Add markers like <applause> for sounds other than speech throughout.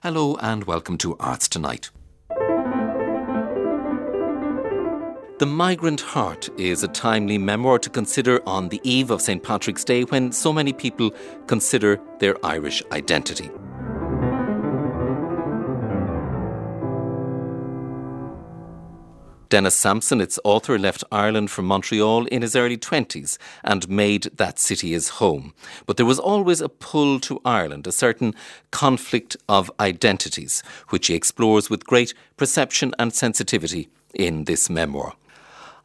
Hello and welcome to Arts Tonight. The Migrant Heart is a timely memoir to consider on the eve of St. Patrick's Day when so many people consider their Irish identity. Denis Sampson, its author, left Ireland from Montreal in his early 20s and made that city his home. But there was always a pull to Ireland, a certain conflict of identities, which he explores with great perception and sensitivity in this memoir.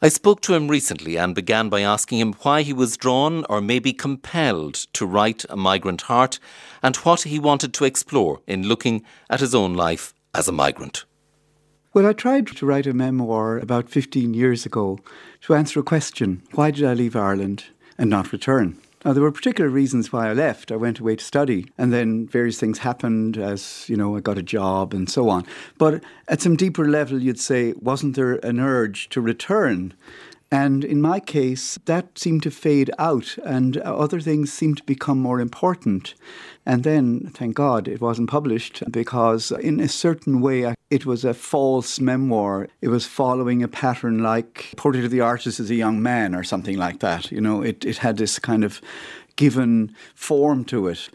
I spoke to him recently and began by asking him why he was drawn or maybe compelled to write A Migrant Heart and what he wanted to explore in looking at his own life as a migrant. Well, I tried to write a memoir about 15 years ago to answer a question why did I leave Ireland and not return? Now, there were particular reasons why I left. I went away to study, and then various things happened as, you know, I got a job and so on. But at some deeper level, you'd say, wasn't there an urge to return? And in my case, that seemed to fade out, and other things seemed to become more important. And then, thank God, it wasn't published because, in a certain way, it was a false memoir. It was following a pattern like Portrait of the Artist as a Young Man or something like that. You know, it, it had this kind of given form to it.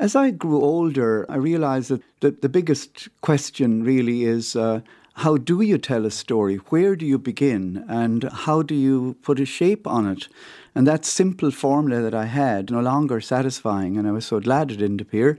As I grew older, I realized that the, the biggest question really is uh, how do you tell a story? Where do you begin? And how do you put a shape on it? And that simple formula that I had no longer satisfying, and I was so glad it didn't appear.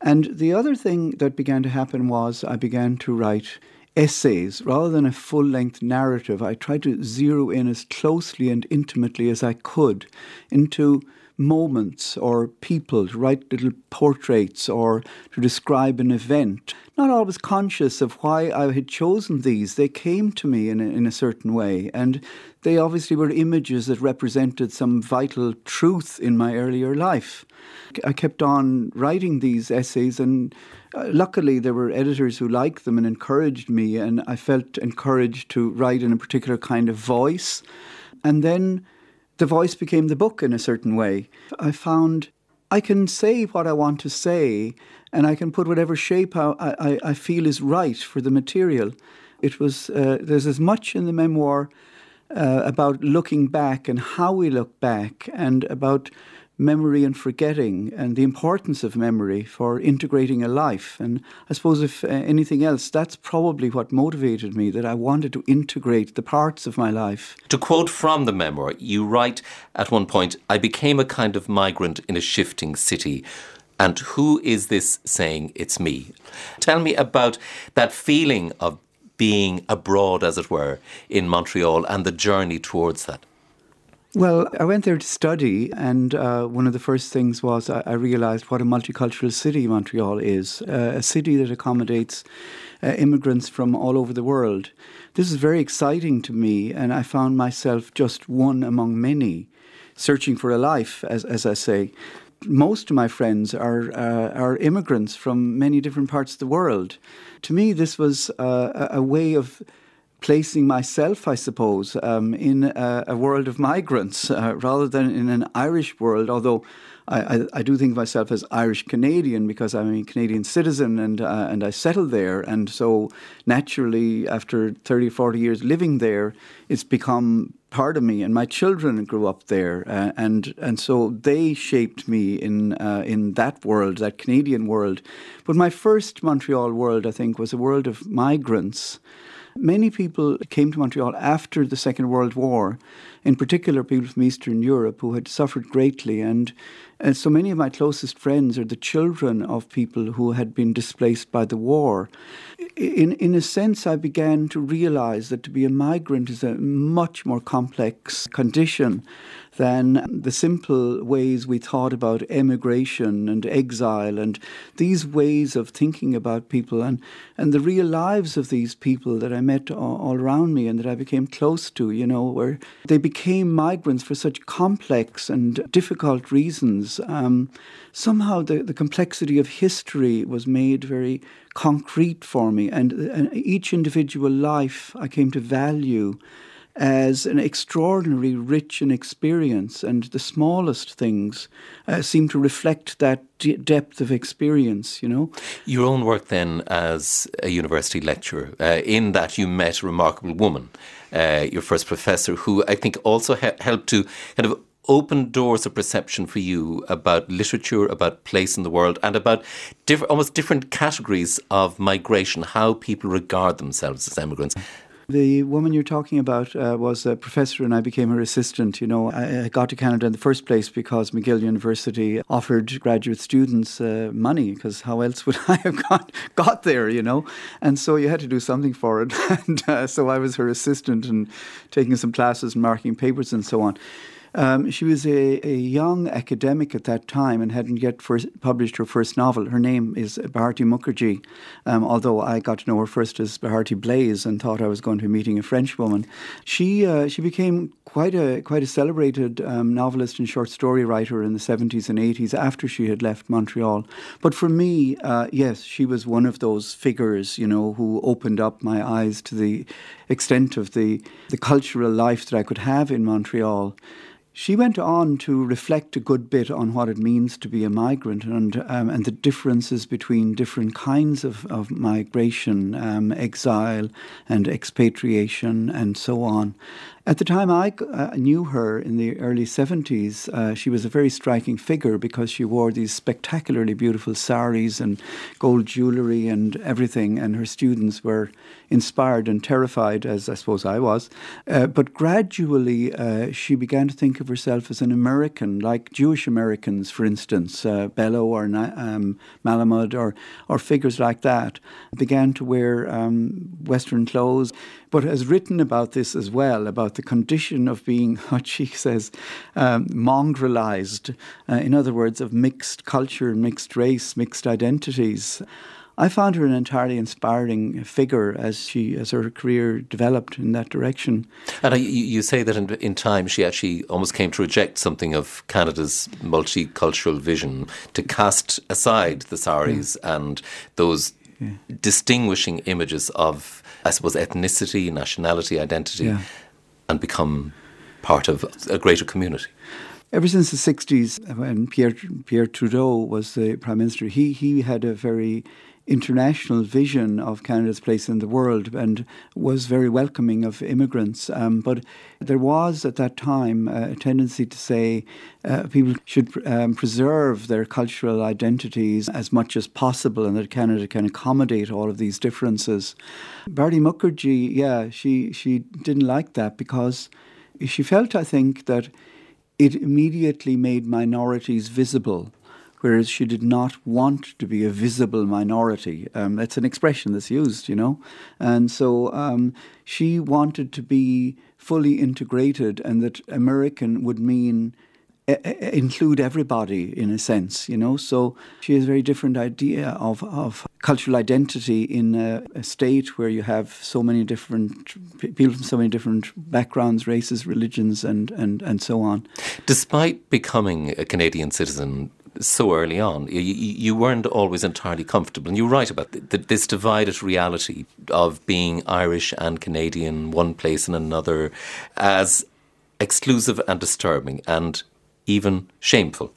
And the other thing that began to happen was I began to write essays rather than a full length narrative. I tried to zero in as closely and intimately as I could into moments or people, to write little portraits or to describe an event. Not always conscious of why I had chosen these. They came to me in a, in a certain way, and they obviously were images that represented some vital truth in my earlier life. I kept on writing these essays, and uh, luckily there were editors who liked them and encouraged me, and I felt encouraged to write in a particular kind of voice. And then the voice became the book in a certain way. I found I can say what I want to say, and I can put whatever shape I, I, I feel is right for the material. It was uh, there's as much in the memoir uh, about looking back and how we look back, and about memory and forgetting and the importance of memory for integrating a life. And I suppose, if uh, anything else, that's probably what motivated me that I wanted to integrate the parts of my life. To quote from the memoir, you write at one point, I became a kind of migrant in a shifting city. And who is this saying it's me? Tell me about that feeling of being abroad, as it were, in Montreal and the journey towards that. Well, I went there to study, and uh, one of the first things was I, I, realized what a multicultural city Montreal is uh, a city that accommodates uh, immigrants from all over the world. This is very exciting to me, and I found myself just one among many, searching for a life, as, as I say. Most of my friends are, uh, are immigrants from many different parts of the world. To me, this was uh, a way of placing myself, I suppose, um, in a, a, world of migrants <laughs> uh, rather than in an Irish world, although I, I, do think of myself as Irish Canadian because I'm a Canadian citizen and, uh, and I settled there. And so naturally, after 30 40 years living there, it's become part of me. And my children grew up there. Uh, and, and so they shaped me in, uh, in that world, that Canadian world. But my first Montreal world, I think, was a world of migrants. Many people came to Montreal after the Second World War, in particular people from Eastern Europe who had suffered greatly. And, so many of my closest friends are the children of people who had been displaced by the war. In, in a sense, I began to realize that to be a migrant is a much more complex condition than the simple ways we thought about emigration and exile and these ways of thinking about people and, and the real lives of these people that I met all, all around me and that I became close to, you know, where they became migrants for such complex and difficult reasons. Um, somehow the, the complexity of history was made very concrete for me, and, and each individual life I came to value as an extraordinarily rich in experience, and the smallest things uh, seem to reflect that d- depth of experience, you know. Your own work then as a university lecturer, uh, in that you met a remarkable woman, uh, your first professor, who I think also helped to kind of open doors of perception for you about literature, about place in the world, and about diff- almost different categories of migration, how people regard themselves as immigrants. The woman you're talking about uh, was a professor, and I became her assistant. You know, I, I, got to Canada in the first place because McGill University offered graduate students uh, money. Because how else would <laughs> I have got got there? You know, and so you had to do something for it. <laughs> and uh, so I was her assistant and taking some classes and marking papers and so on. Um, she was a, a, young academic at that time and hadn't yet first published her first novel. Her name is Bharati Mukherjee, um, although I got to know her first as Bharati Blaise and thought I was going to be meeting a French woman. She uh, she became quite a quite a celebrated um, novelist and short story writer in the 70s and 80s after she had left Montreal. But for me, uh, yes, she was one of those figures, you know, who opened up my eyes to the extent of the the cultural life that I could have in Montreal. She went on to reflect a good bit on what it means to be a migrant and, um, and the differences between different kinds of, of migration, um, exile and expatriation, and so on. At the time I uh, knew her in the early 70s, uh, she was a very striking figure because she wore these spectacularly beautiful saris and gold jewellery and everything, and her students were inspired and terrified, as I suppose I was. Uh, but gradually, uh, she began to think of herself as an American, like Jewish Americans, for instance, uh, Bellow or um, Malamud or, or figures like that, began to wear um, Western clothes but has written about this as well about the condition of being, <laughs> what she says, um, mongrelized, uh, in other words, of mixed culture, mixed race, mixed identities. I found her an entirely inspiring figure as she as her career developed in that direction. And you, you say that in, in, time she actually almost came to reject something of Canada's multicultural vision, to cast aside the saris yeah. and those yeah. distinguishing images of I suppose, ethnicity, nationality, identity, yeah. and become part of a greater community. Ever since the 60s, when Pierre, Pierre Trudeau was the Prime Minister, he, he had a very international vision of Canada's place in the world and was very welcoming of immigrants. Um, but there was at that time uh, a tendency to say uh, people should um, preserve their cultural identities as much as possible and that Canada can accommodate all of these differences. Bharati Mukherjee, yeah, she, she didn't like that because she felt, I think, that it immediately made minorities visible whereas she did not want to be a visible minority. Um, that's an expression that's used, you know. And so um, she wanted to be fully integrated, and that American would mean include everybody in a sense, you know. So she has a very different idea of, of cultural identity in a, a, state where you have so many different people from so many different backgrounds, races, religions, and, and, and so on. Despite becoming a Canadian citizen so early on. You, you weren't always entirely comfortable. And you write about the, this divided reality of being Irish and Canadian, one place and another, as exclusive and disturbing and even shameful.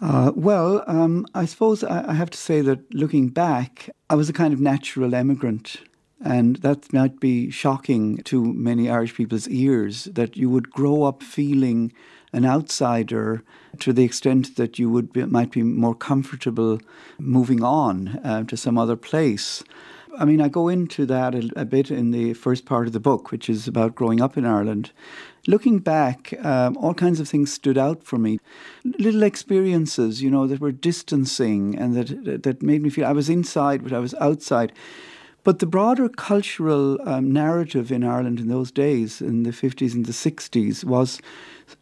Uh, well, um, I suppose I, I have to say that looking back, I was a kind of natural emigrant. And that might be shocking to many Irish people's ears that you would grow up feeling an outsider to the extent that you would be, might be more comfortable moving on uh, to some other place. I mean, I go into that a, a, bit in the first part of the book, which is about growing up in Ireland. Looking back, um, all kinds of things stood out for me. Little experiences, you know, that were distancing and that that made me feel I was inside, but I was outside. But the broader cultural um, narrative in Ireland in those days, in the 50s and the 60s, was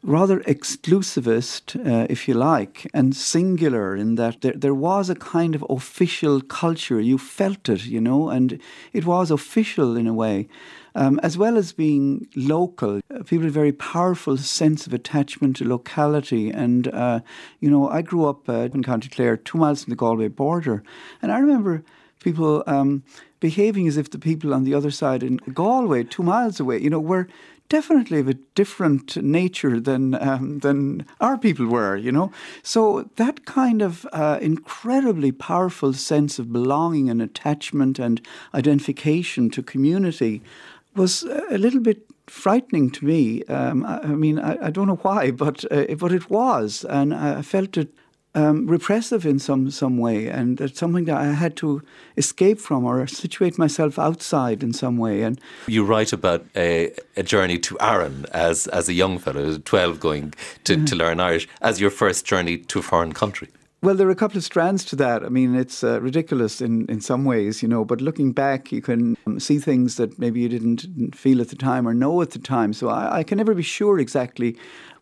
rather exclusivist, uh, if you like, and singular in that there, there was a kind of official culture. You felt it, you know, and it was official in a way. Um, as well as being local, uh, people had a very powerful sense of attachment to locality. And, uh, you know, I grew up uh, in County Clare, two miles from the Galway border. And I remember people um, behaving as if the people on the other side in Galway, two miles away, you know, were definitely of a different nature than um, than our people were, you know. So that kind of uh, incredibly powerful sense of belonging and attachment and identification to community was a little bit frightening to me. Um, I, I, mean, I, I, don't know why, but uh, but it was, and I felt it um, repressive in some some way, and it's something that I had to escape from or situate myself outside in some way. And you write about a, a journey to Aran as as a young fellow, twelve, going to, mm. to learn Irish as your first journey to a foreign country. Well, there are a couple of strands to that. I mean, it's uh, ridiculous in, in some ways, you know, but looking back, you can um, see things that maybe you didn't, didn't, feel at the time or know at the time. So I, I can never be sure exactly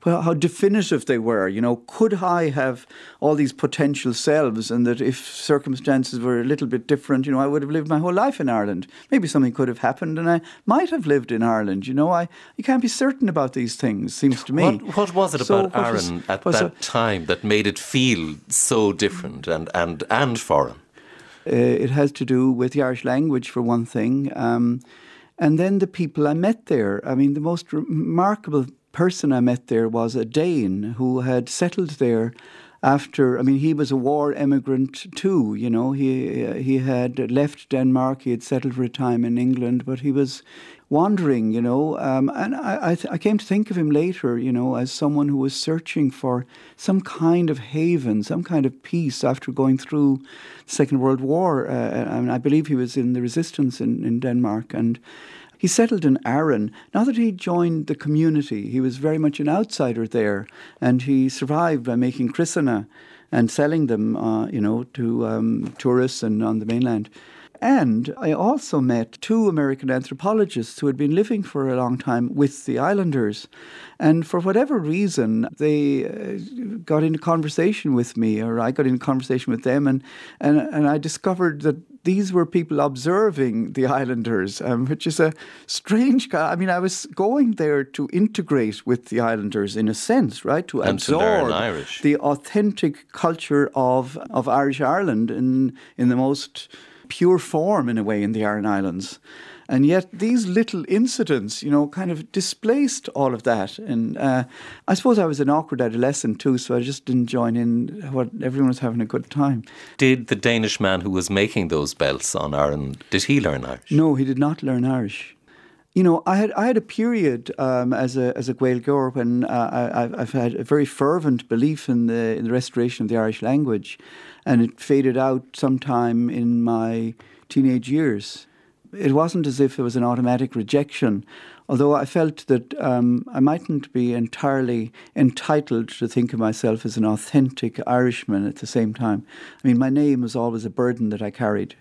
how definitive they were. You know, could I have all these potential selves, and that if circumstances were a little bit different, you know, I would have lived my whole life in Ireland. Maybe something could have happened, and I might have lived in Ireland. You know, I you can't be certain about these things. Seems to me. What, what was it so about Aran at that a, time that made it feel so different and and and foreign? Uh, it has to do with the Irish language, for one thing. Um, and then the people I met there. I mean, the most remarkable person I met there was a Dane who had settled there after I mean he was a war emigrant too you know. He he had left Denmark he had settled for a time in England but he was wandering you know. Um, and I I, th- I, came to think of him later you know as someone who was searching for some kind of haven some kind of peace after going through the Second World War. Uh, and I believe he was in the resistance in, in Denmark. And he settled in Aran. Now that he joined the community, he was very much an outsider there, and he survived by making Criosanna and selling them, uh, you know, to um, tourists and on the mainland. And I also met two American anthropologists who had been living for a long time with the islanders. And for whatever reason, they uh, got into conversation with me, or I got into conversation with them, and, and, and I discovered that these were people observing the islanders, um, which is a strange. I mean, I was going there to integrate with the islanders in a sense, right? To and absorb to the authentic culture of of Irish Ireland in in the most pure form, in a way, in the Aran Islands. And yet, these little incidents, you know, kind of displaced all of that. And uh, I suppose I was an awkward adolescent too, so I just didn't join in. What everyone was having a good time. Did the Danish man who was making those belts on Aran did he learn Irish? No, he did not learn Irish. You know, I had I had a period um, as a as a Gaeilgeoir when uh, I, have had a very fervent belief in the in the restoration of the Irish language, and it faded out sometime in my teenage years it wasn't as if it was an automatic rejection, although I felt that um, I mightn't be entirely entitled to think of myself as an authentic Irishman at the same time. I mean, my name was always a burden that I carried,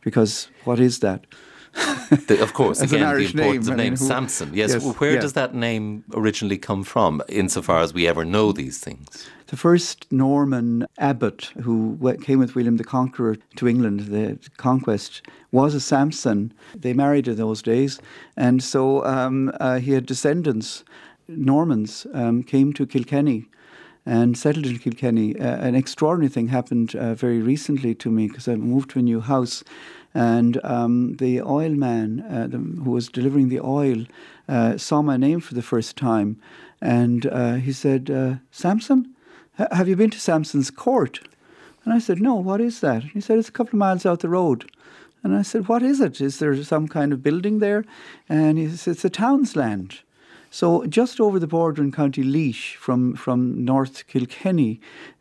because what is that? The, of course, again, the importance name, of name, mean, Sampson. Yes, yes where does that name originally come from, insofar as we ever know these things? The first Norman abbot who came with William the Conqueror to England, the conquest, was a Samson. They married in those days, and so um, uh, he had descendants. Normans um, came to Kilkenny and settled in Kilkenny. Uh, an extraordinary thing happened uh, very recently to me because I moved to a new house and um, the oil man uh, the, who was delivering the oil uh, saw my name for the first time. And uh, he said, uh, Sampson, have you been to Samson's court? And I said, No, what is that? He said, It's a couple of miles out the road. And I said, What is it? Is there some kind of building there? And he said, It's a town's land. So just over the border in County Laois from, from North Kilkenny,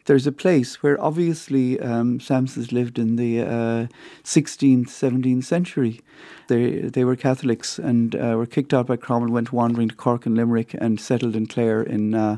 there's a place where obviously um, Sampsons lived in the uh, 16th, 17th century. They, they were Catholics and uh, were kicked out by Cromwell, went wandering to Cork and Limerick and settled in Clare in, uh,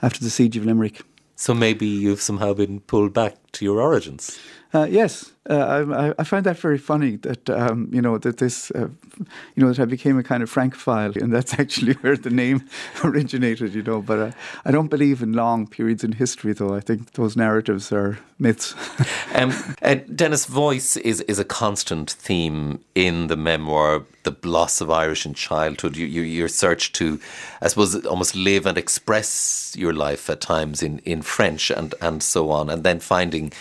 after the siege of Limerick. So maybe you've somehow been pulled back to your origins. Uh, yes, uh, I, I, find that very funny that um, you know that this uh, you know that I became a kind of Francophile, and that's <laughs> actually where the name <laughs> originated. You know, but uh, I don't believe in long periods in history, though. I think those narratives are myths. <laughs> um, uh, Denis, voice is is a constant theme in the memoir, the loss of Irish in childhood. You, you, your search to, I suppose, almost live and express your life at times in in French and and so on, and then finding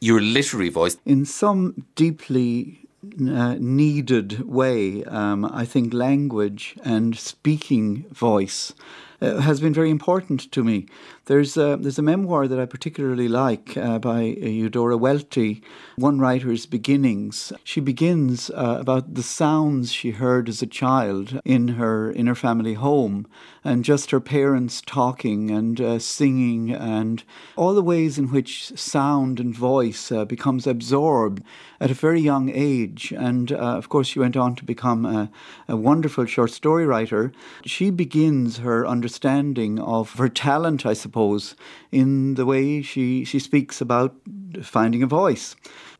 your literary voice. In some deeply uh, needed way. Um, I think language and speaking voice uh, has been very important to me. There's a, there's a memoir that I particularly like uh, by Eudora Welty, One Writer's Beginnings. She begins uh, about the sounds she heard as a child in her in her family home, and just her parents talking and uh, singing, and all the ways in which sound and voice uh, becomes absorbed at a very young age. And uh, of course, she went on to become a, a wonderful short story writer. She begins her understanding of her talent, I suppose, in the way she, she speaks about finding a voice.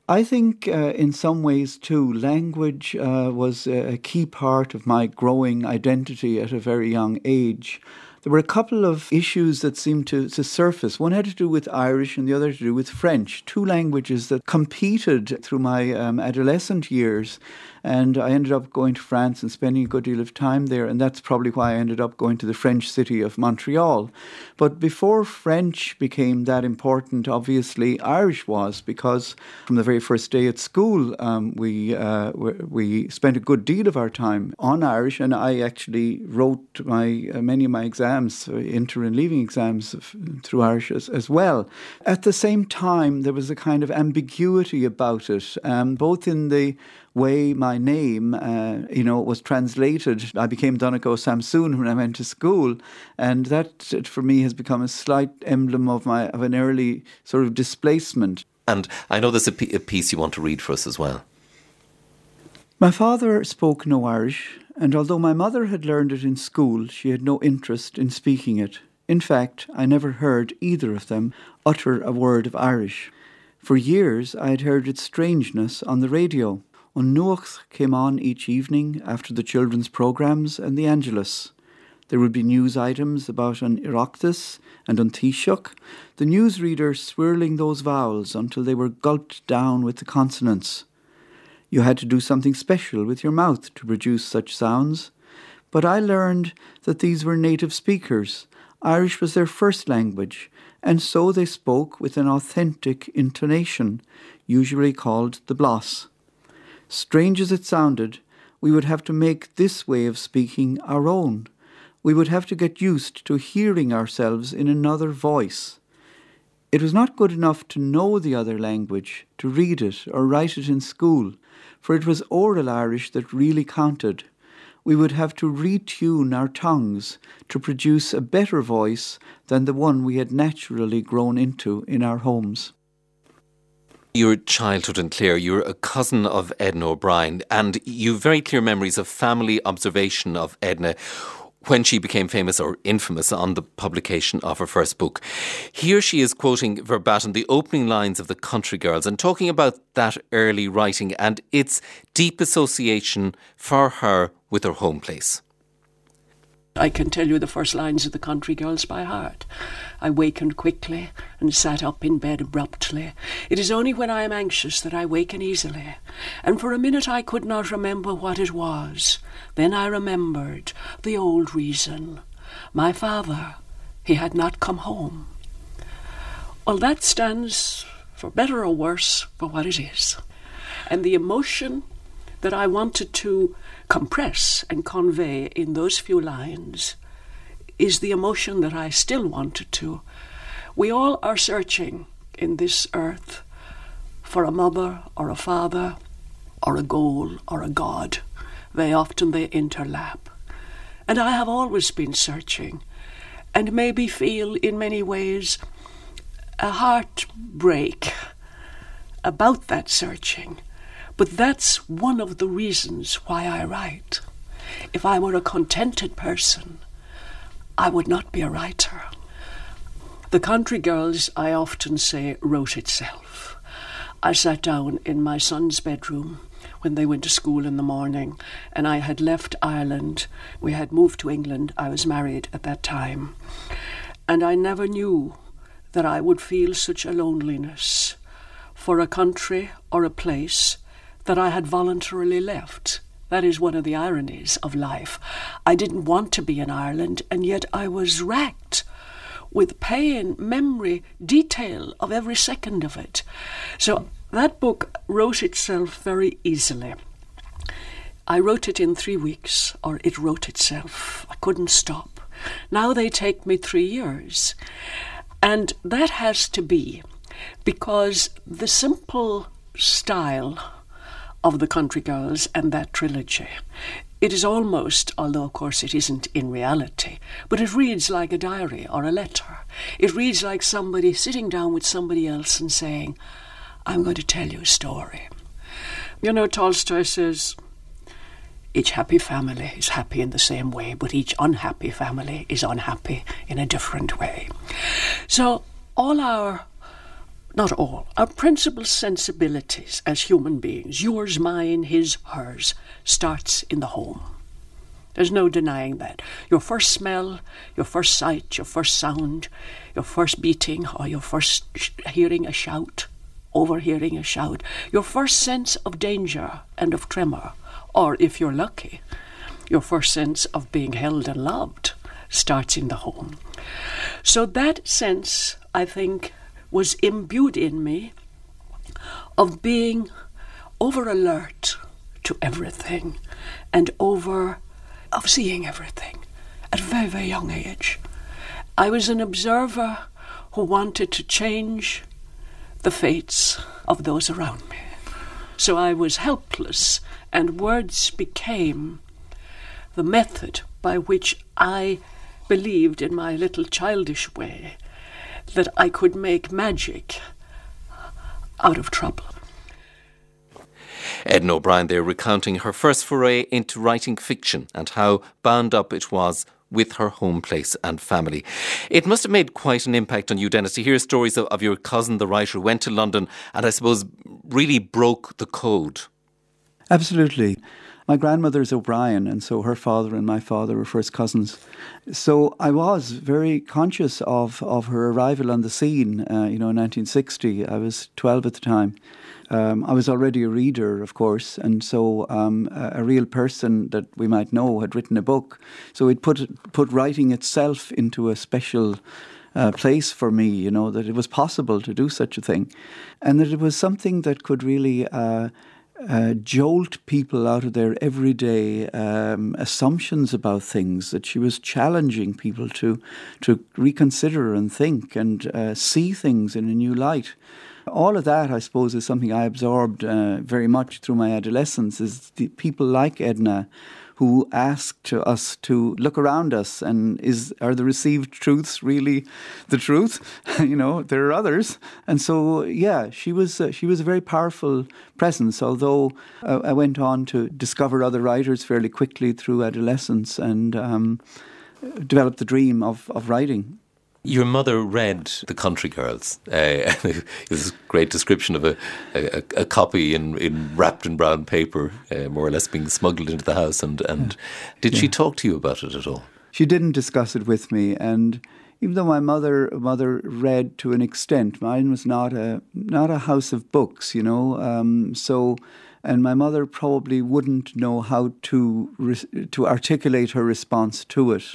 I think, uh, in some ways, too, language uh, was a key part of my growing identity at a very young age there were a couple of issues that seemed to, to surface. One had to do with Irish and the other to do with French, two languages that competed through my um, adolescent years and I ended up going to France and spending a good deal of time there. And that's probably why I ended up going to the French city of Montreal. But before French became that important, obviously Irish was, because from the very first day at school, um, we, uh, we spent a good deal of our time on Irish. And I actually wrote my, uh, many of my exams, uh, inter and leaving exams, through Irish as, as, well. At the same time, there was a kind of ambiguity about it, um, both in the way my name, uh, you know, was translated. I became Donegal Samsoon when I went to school, and that for me has become a slight emblem of my of an early sort of displacement. And I know there's a, piece you want to read for us as well. My father spoke no Irish, and although my mother had learned it in school, she had no interest in speaking it. In fact, I never heard either of them utter a word of Irish. For years I had heard its strangeness on the radio. An Nuacht came on each evening after the children's programmes and the Angelus. There would be news items about an Oireachtas and an Taoiseach, the newsreader swirling those vowels until they were gulped down with the consonants. You had to do something special with your mouth to produce such sounds. But I learned that these were native speakers. Irish was their first language, and so they spoke with an authentic intonation, usually called the blas. Strange as it sounded, we would have to make this way of speaking our own. We would have to get used to hearing ourselves in another voice. It was not good enough to know the other language, to read it or write it in school, for it was oral Irish that really counted. We would have to retune our tongues to produce a better voice than the one we had naturally grown into in our homes. Your childhood in Clare, you're a cousin of Edna O'Brien, and you've very clear memories of family observation of Edna when she became famous or infamous on the publication of her first book. Here she is quoting verbatim the opening lines of The Country Girls and talking about that early writing and its deep association for her with her home place. I can tell you the first lines of the Country Girls by heart. I wakened quickly and sat up in bed abruptly. It is only when I am anxious that I waken easily. And for a minute I could not remember what it was. Then I remembered the old reason. My father, he had not come home. Well, that stands for better or worse for what it is. And the emotion that I wanted to compress and convey in those few lines is the emotion that I still wanted to. We all are searching in this earth for a mother or a father or a goal or a God. Very often they interlap. And I have always been searching and maybe feel in many ways a heartbreak about that searching but that's one of the reasons why I write. If I were a contented person, I would not be a writer. The Country Girls, I often say, wrote itself. I sat down in my son's bedroom when they went to school in the morning, and I had left Ireland. We had moved to England. I was married at that time. And I never knew that I would feel such a loneliness for a country or a place that I had voluntarily left. That is one of the ironies of life. I didn't want to be in Ireland, and yet I was racked with pain, memory, detail of every second of it. So that book wrote itself very easily. I wrote it in three weeks, or it wrote itself. I couldn't stop. Now they take me three years. And that has to be because the simple style of the Country Girls and that trilogy. It is almost, although of course it isn't in reality, but it reads like a diary or a letter. It reads like somebody sitting down with somebody else and saying, I'm going to tell you a story. You know, Tolstoy says, each happy family is happy in the same way, but each unhappy family is unhappy in a different way. So, all our not all, our principal sensibilities as human beings, yours, mine, his, hers, starts in the home. There's no denying that. Your first smell, your first sight, your first sound, your first beating, or your first sh- hearing a shout, overhearing a shout, your first sense of danger and of tremor, or if you're lucky, your first sense of being held and loved starts in the home. So that sense, I think, was imbued in me of being over alert to everything and over of seeing everything at a very, very young age. I was an observer who wanted to change the fates of those around me. So I was helpless, and words became the method by which I believed in my little childish way that I could make magic out of trouble. Edna O'Brien there recounting her first foray into writing fiction and how bound up it was with her home place and family. It must have made quite an impact on you, Denis, to hear stories of, of your cousin, the writer, who went to London and I suppose really broke the code. Absolutely. My grandmother is O'Brien, and so her father and my father were first cousins. So I was very conscious of, of her arrival on the scene, uh, you know, in 1960. I was 12 at the time. Um, I was already a reader, of course, and so um, a, a, real person that we might know had written a book. So it put put writing itself into a special uh, place for me. You know that it was possible to do such a thing, and that it was something that could really. Uh, uh, jolt people out of their everyday um, assumptions about things. That she was challenging people to to reconsider and think and uh, see things in a new light. All of that, I suppose, is something I absorbed uh, very much through my adolescence. Is people like Edna who asked us to look around us and is are the received truths really the truth? <laughs> you know, there are others, and so yeah, she was uh, she was a very powerful presence. Although uh, I went on to discover other writers fairly quickly through adolescence and um, developed the dream of of writing. Your mother read The Country Girls. <laughs> Uh, this great description of a, a, a, copy in, in wrapped in brown paper, uh, more or less being smuggled into the house. And, and yeah. did yeah. she talk to you about it at all? She didn't discuss it with me. And even though my mother mother read to an extent, mine was not a not a house of books, you know. Um, so, and my mother probably wouldn't know how to to articulate her response to it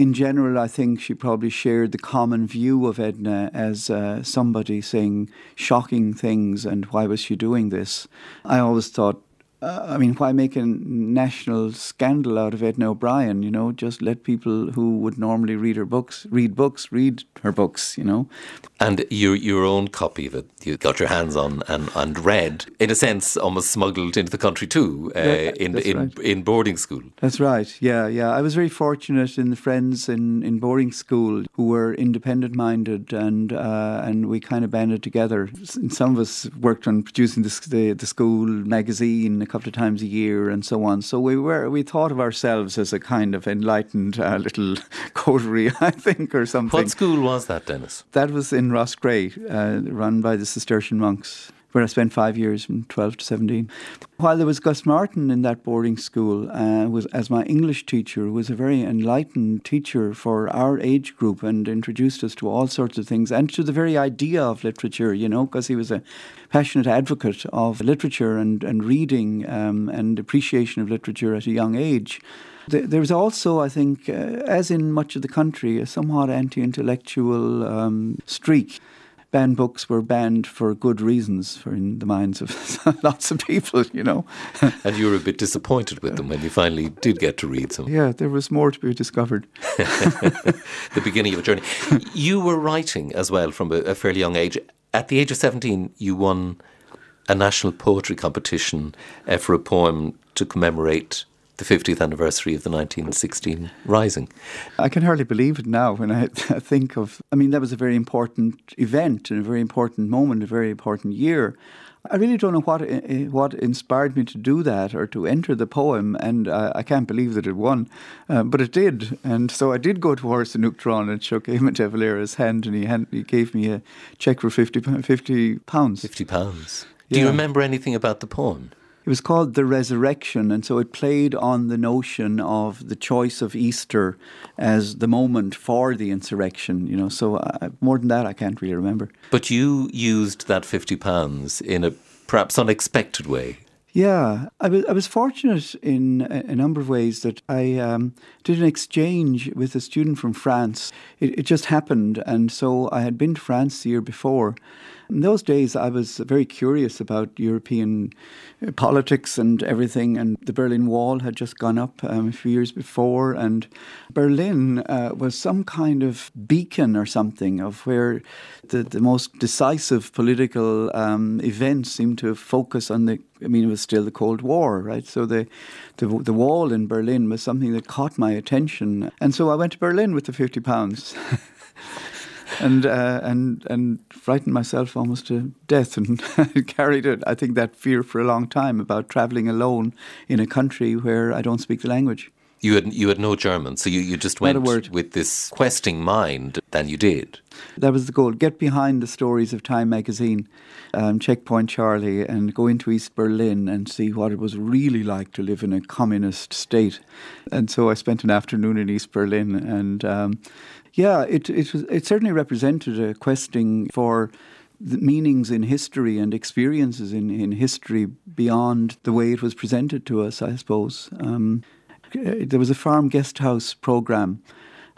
in general, I think she probably shared the common view of Edna as uh, somebody saying shocking things and why was she doing this. I always thought uh, I mean, why make a national scandal out of Edna O'Brien? You know, just let people who would normally read her books read books, read her books. You know, and your your own copy that you got your hands on and, and read, in a sense, almost smuggled into the country too, uh, yeah, in in right. in boarding school. That's right. Yeah, yeah. I was very fortunate in the friends in, in boarding school who were independent minded, and uh, and we kind of banded together. Some of us worked on producing the the, the school magazine couple of times a year and so on. So we were we thought of ourselves as a kind of enlightened uh, little <laughs> coterie, <laughs> I think, or something. What school was that, Denis? That was in Roscrea, uh, run by the Cistercian monks where I spent five years from 12 to 17. While there was Gus Martin in that boarding school, uh, was as my English teacher, who was a very enlightened teacher for our age group and introduced us to all sorts of things and to the very idea of literature, you know, because he was a passionate advocate of literature and, and reading um, and appreciation of literature at a young age. There's also, I think, uh, as in much of the country, a somewhat anti intellectual um, streak banned books were banned for good reasons, for in the minds of <laughs> lots of people, you know. <laughs> and you were a bit disappointed with them when you finally did get to read them. Yeah, there was more to be discovered. <laughs> the beginning of a journey. You were writing as well from a, a fairly young age. At the age of 17, you won a national poetry competition uh, for a poem to commemorate the 50th anniversary of the 1916 Rising. I can hardly believe it now when I, <laughs> think of. I mean, that was a very important event and a very important moment, a very important year. I really don't know what eh, eh, what inspired me to do that or to enter the poem, and uh, I can't believe that it won, uh, but it did. And so I did go to Áras an Uachtaráin and shook Eamon de Valera's hand, and he, hand, he gave me a cheque for 50, 50 pounds. 50 pounds. Do yeah. you remember anything about the poem? It was called The Resurrection, and so it played on the notion of the choice of Easter as the moment for the insurrection, you know. So uh, more than that, I can't really remember. But you used that £50 in a perhaps unexpected way. Yeah, I was, I was fortunate in a, a number of ways that I um, did an exchange with a student from France. It, it just happened, and so I had been to France the year before. In those days, I was very curious about European uh, politics and everything, and the Berlin Wall had just gone up um, a few years before, and Berlin uh, was some kind of beacon or something of where the, the most decisive political um, events seemed to focus on the. I mean, it was still the Cold War, right? So the, the the wall in Berlin was something that caught my attention, and so I went to Berlin with the fifty pounds. <laughs> and uh, and and frightened myself almost to death, and <laughs> carried it. I think that fear for a long time about traveling alone in a country where I don't speak the language. You had you had no German, so you, you just went with this questing mind. than you did. That was the goal. Get behind the stories of Time magazine, um, Checkpoint Charlie, and go into East Berlin and see what it was really like to live in a communist state. And so I spent an afternoon in East Berlin, and um, yeah, it it, was, it certainly represented a questing for the meanings in history and experiences in, in history beyond the way it was presented to us, I suppose. Um, there was a farm guest house program.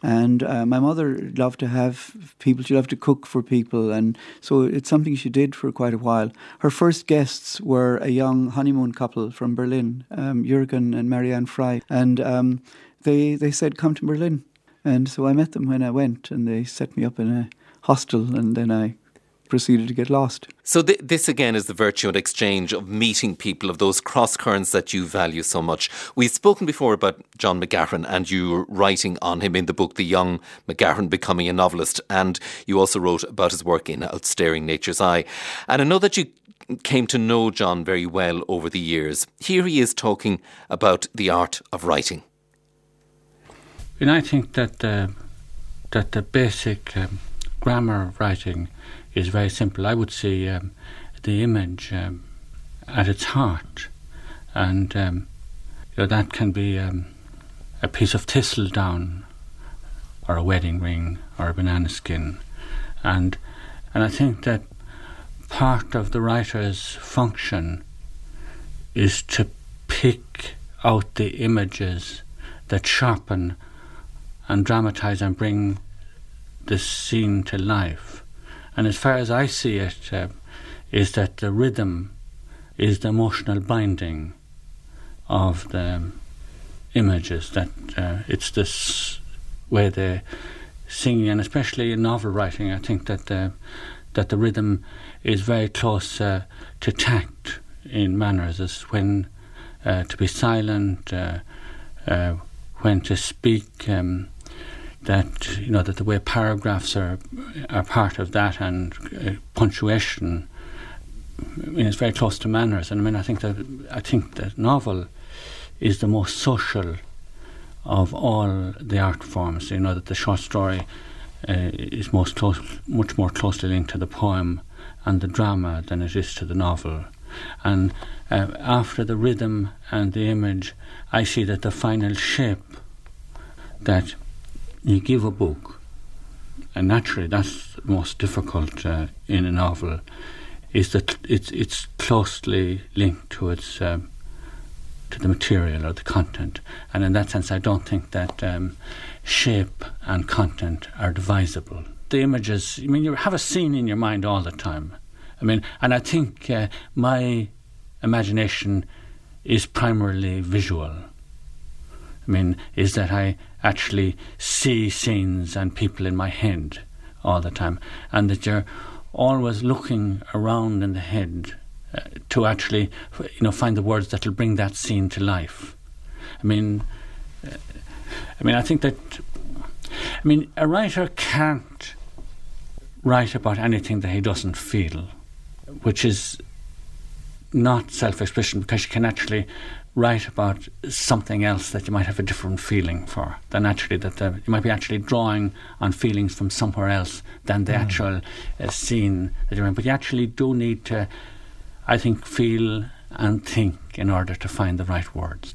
And uh, my mother loved to have people, she loved to cook for people. And so it's something she did for quite a while. Her first guests were a young honeymoon couple from Berlin, um, Jürgen and Marianne Frei. And um, they, they said, Come to Berlin. And so I met them when I went, and they set me up in a hostel, and then I proceeded to get lost. So th- this again is the virtue and exchange of meeting people of those cross currents that you value so much. We've spoken before about John McGahern and you writing on him in the book The Young McGahern Becoming a Novelist and you also wrote about his work in Outstaring Nature's Eye. And I know that you came to know John very well over the years. Here he is talking about the art of writing. And I think that uh, that the basic um, grammar writing is very simple. I would see um, the image um, at its heart, and um, you know, that can be um, a piece of thistledown, or a wedding ring, or a banana skin, and and I think that part of the writer's function is to pick out the images that sharpen and dramatize and bring the scene to life. And as far as I see it, uh, is that the rhythm is the emotional binding of the images. That uh, it's this way the singing, and especially in novel writing, I think that the that the rhythm is very close uh, to tact in manners, as when uh, to be silent, uh, uh, when to speak. Um, that you know that the way paragraphs are are part of that and uh, punctuation I mean it's very close to manners. And I mean I think that I think that novel is the most social of all the art forms. You know that the short story uh, is most close much more closely linked to the poem and the drama than it is to the novel. And uh, after the rhythm and the image I see that the final shape that you give a book, and naturally that's the most difficult uh, in a novel, is that it's it's closely linked to its um, to the material or the content, and in that sense, I don't think that um, shape and content are divisible. the images. I mean, you have a scene in your mind all the time. I mean, and I think uh, my imagination is primarily visual. I mean, is that I actually see scenes and people in my head all the time, and that you're always looking around in the head uh, to actually, you know, find the words that will bring that scene to life. I mean, uh, I mean, I think that, I mean, a writer can't write about anything that he doesn't feel, which is not self-expression because you can actually write about something else that you might have a different feeling for than actually that the, you might be actually drawing on feelings from somewhere else than the mm. actual uh, scene that you're in. But you actually do need to, I think, feel and think in order to find the right words.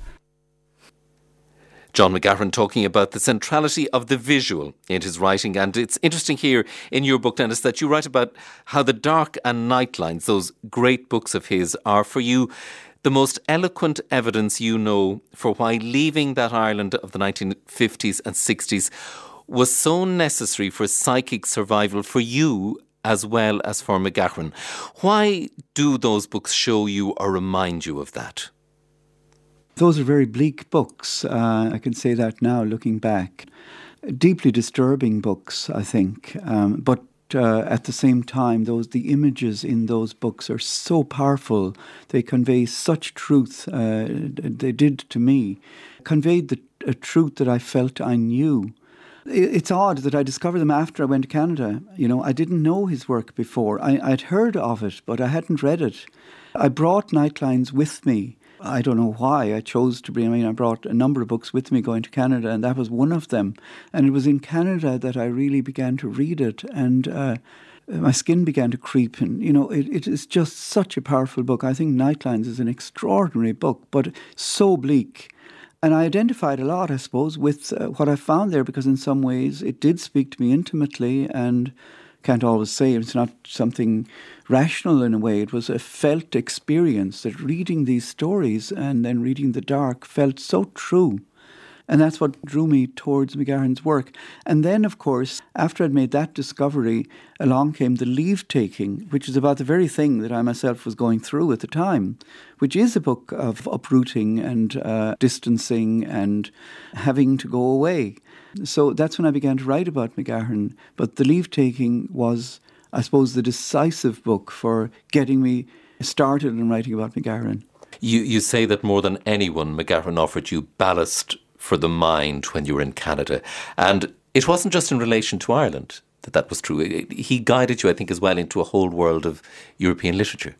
John McGahern talking about the centrality of the visual in his writing. And it's interesting here in your book, Denis, that you write about how the dark and Nightlines, those great books of his, are for you the most eloquent evidence you know for why leaving that Ireland of the 1950s and 60s was so necessary for psychic survival for you as well as for McGahern. Why do those books show you or remind you of that? Those are very bleak books. Uh, I can say that now, looking back. Deeply disturbing books, I think. Um, but uh, at the same time, those the images in those books are so powerful. They convey such truth. Uh, they did to me, conveyed the a truth that I felt I knew. It's odd that I discovered them after I went to Canada. You know, I didn't know his work before. I, I'd heard of it, but I hadn't read it. I brought Nightlines with me I don't know why I chose to bring. I mean, I brought a number of books with me going to Canada, and that was one of them. And it was in Canada that I really began to read it, and uh, my skin began to creep. And you know, it, it is just such a powerful book. I think Nightlines is an extraordinary book, but so bleak. And I identified a lot, I suppose, with uh, what I found there because in some ways it did speak to me intimately and can't always say it's not something rational in a way. It was a felt experience that reading these stories and then reading The Dark felt so true. And that's what drew me towards McGahern's work. And then, of course, after I'd made that discovery, along came The Leave Taking, which is about the very thing that I myself was going through at the time, which is a book of uprooting and uh, distancing and having to go away. So that's when I began to write about McGahern. But The Leave Taking was, I suppose, the decisive book for getting me started in writing about McGahern. You, you say that more than anyone, McGahern offered you ballast for the mind when you were in Canada. And it wasn't just in relation to Ireland that that was true. He guided you, I think, as well into a whole world of European literature.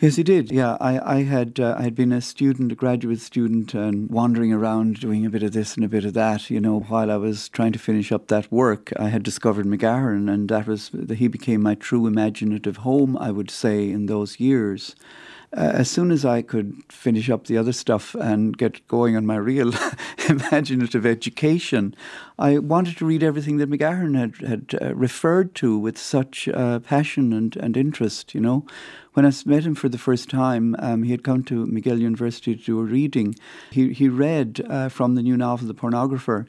Yes, he did. Yeah, I, I had uh, I had been a student, a graduate student, and wandering around doing a bit of this and a bit of that. You know, while I was trying to finish up that work, I had discovered McGahern, and that was he became my true imaginative home. I would say in those years. Uh, as soon as I could finish up the other stuff and get going on my real <laughs> imaginative education, I wanted to read everything that McGahern had, had uh, referred to with such uh, passion and, and interest, you know. When I met him for the first time, um, he had come to McGill University to do a reading. He, he read uh, from the new novel, The Pornographer,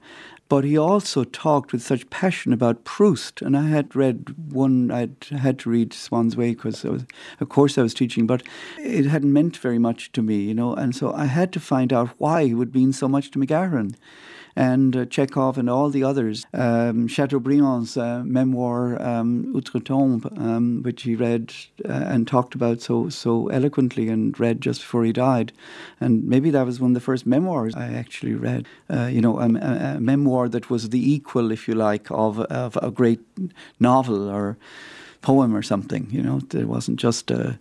but he also talked with such passion about Proust. And I had read one, I had to read Swan's Way because, of course, I was teaching, but it hadn't meant very much to me, you know. And so I had to find out why it would mean so much to McGahern and uh, Chekhov and all the others. Um, Chateaubriand's uh, memoir, um, Outre-Tombe, um, which he read uh, and talked about so so eloquently and read just before he died. And maybe that was one of the first memoirs I actually read. Uh, you know, a, a, a, memoir that was the equal, if you like, of, of a great novel or poem or something. You know, it wasn't just a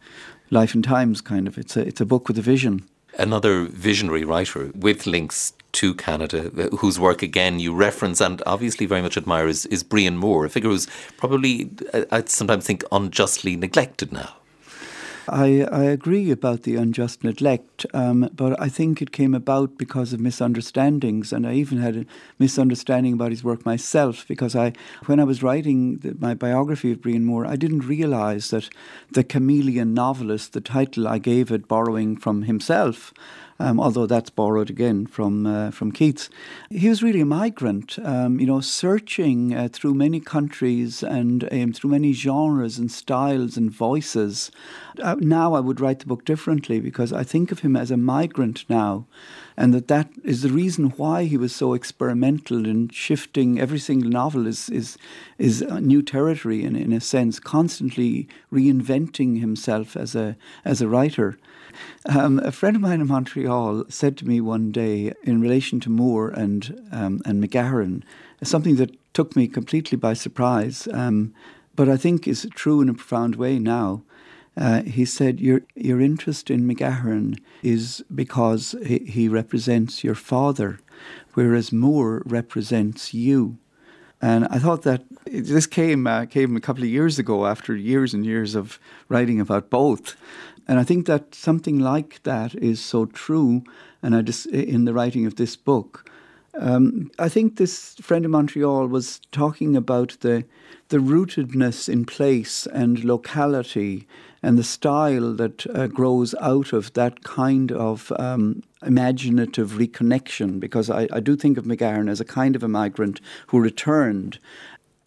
life and times kind of. It's a it's a book with a vision. Another visionary writer with links to Canada, uh, whose work again you reference and obviously very much admire, is, is Brian Moore, a figure who's probably, uh, I sometimes think, unjustly neglected now. I, I agree about the unjust neglect, um, but I think it came about because of misunderstandings, and I even had a misunderstanding about his work myself. Because I, when I was writing the, my biography of Brian Moore, I didn't realise that the chameleon novelist, the title I gave it, borrowing from himself, um, although that's borrowed again from uh, from Keats. He was really a migrant, um, you know, searching uh, through many countries and um, through many genres and styles and voices. Uh, now I would write the book differently because I think of him as a migrant now, and that that is the reason why he was so experimental in shifting. Every single novel is is is new territory in in a sense, constantly reinventing himself as a as a writer. Um, a friend of mine in Montreal said to me one day, in relation to Moore and um, and McGahern, something that took me completely by surprise, um, but I think is true in a profound way now. Uh, he said, your, your interest in McGahern is because he, he represents your father, whereas Moore represents you. And I thought that this came uh, came a couple of years ago after years and years of writing about both. And I think that something like that is so true. And I just in the writing of this book, um, I think this friend in Montreal was talking about the the rootedness in place and locality and the style that uh, grows out of that kind of um, imaginative reconnection. Because I, I do think of McGahern as a kind of a migrant who returned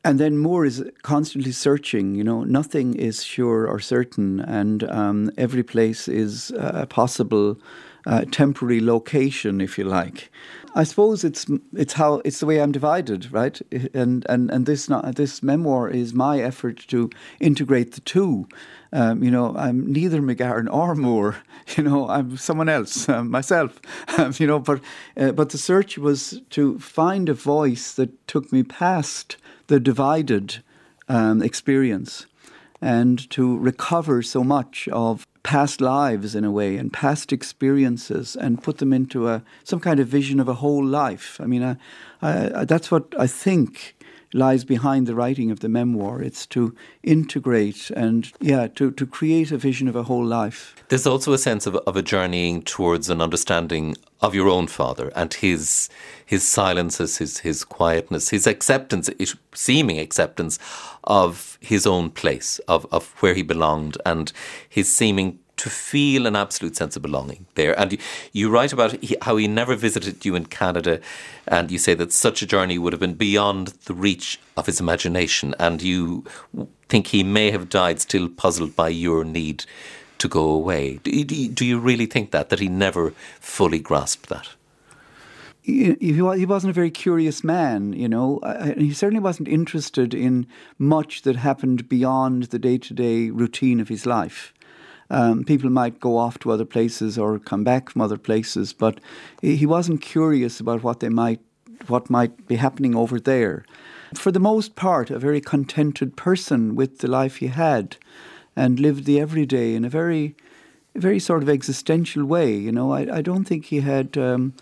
and then Moore is constantly searching. You know, nothing is sure or certain, and um, every place is a possible uh, temporary location, if you like. I suppose it's it's how it's the way I'm divided, right? And and and this not, this memoir is my effort to integrate the two. Um, you know, I'm neither McGahern or Moore. <laughs> You know, I'm someone else, um, myself. <laughs> Um, you know, but uh, but the search was to find a voice that took me past the divided um, experience and to recover so much of past lives in a way and past experiences and put them into a some kind of vision of a whole life. I mean, I, I, that's what I think lies behind the writing of the memoir. It's to integrate and, yeah, to, to create a vision of a whole life. There's also a sense of, of a journeying towards an understanding of your own father and his his silences, his his quietness, his acceptance, seeming acceptance of his own place, of, of where he belonged, and his seeming to feel an absolute sense of belonging there. And you, you write about how he never visited you in Canada, and you say that such a journey would have been beyond the reach of his imagination, and you think he may have died still puzzled by your need to go away. Do you, do you really think that, that he never fully grasped that? he wasn't a very curious man, you know. He certainly wasn't interested in much that happened beyond the day to day routine of his life. Um, people might go off to other places or come back from other places, but he wasn't curious about what they might, what might be happening over there. For the most part, a very contented person with the life he had, and lived the everyday in a very, very sort of existential way. You know, I, I don't think he had. Um,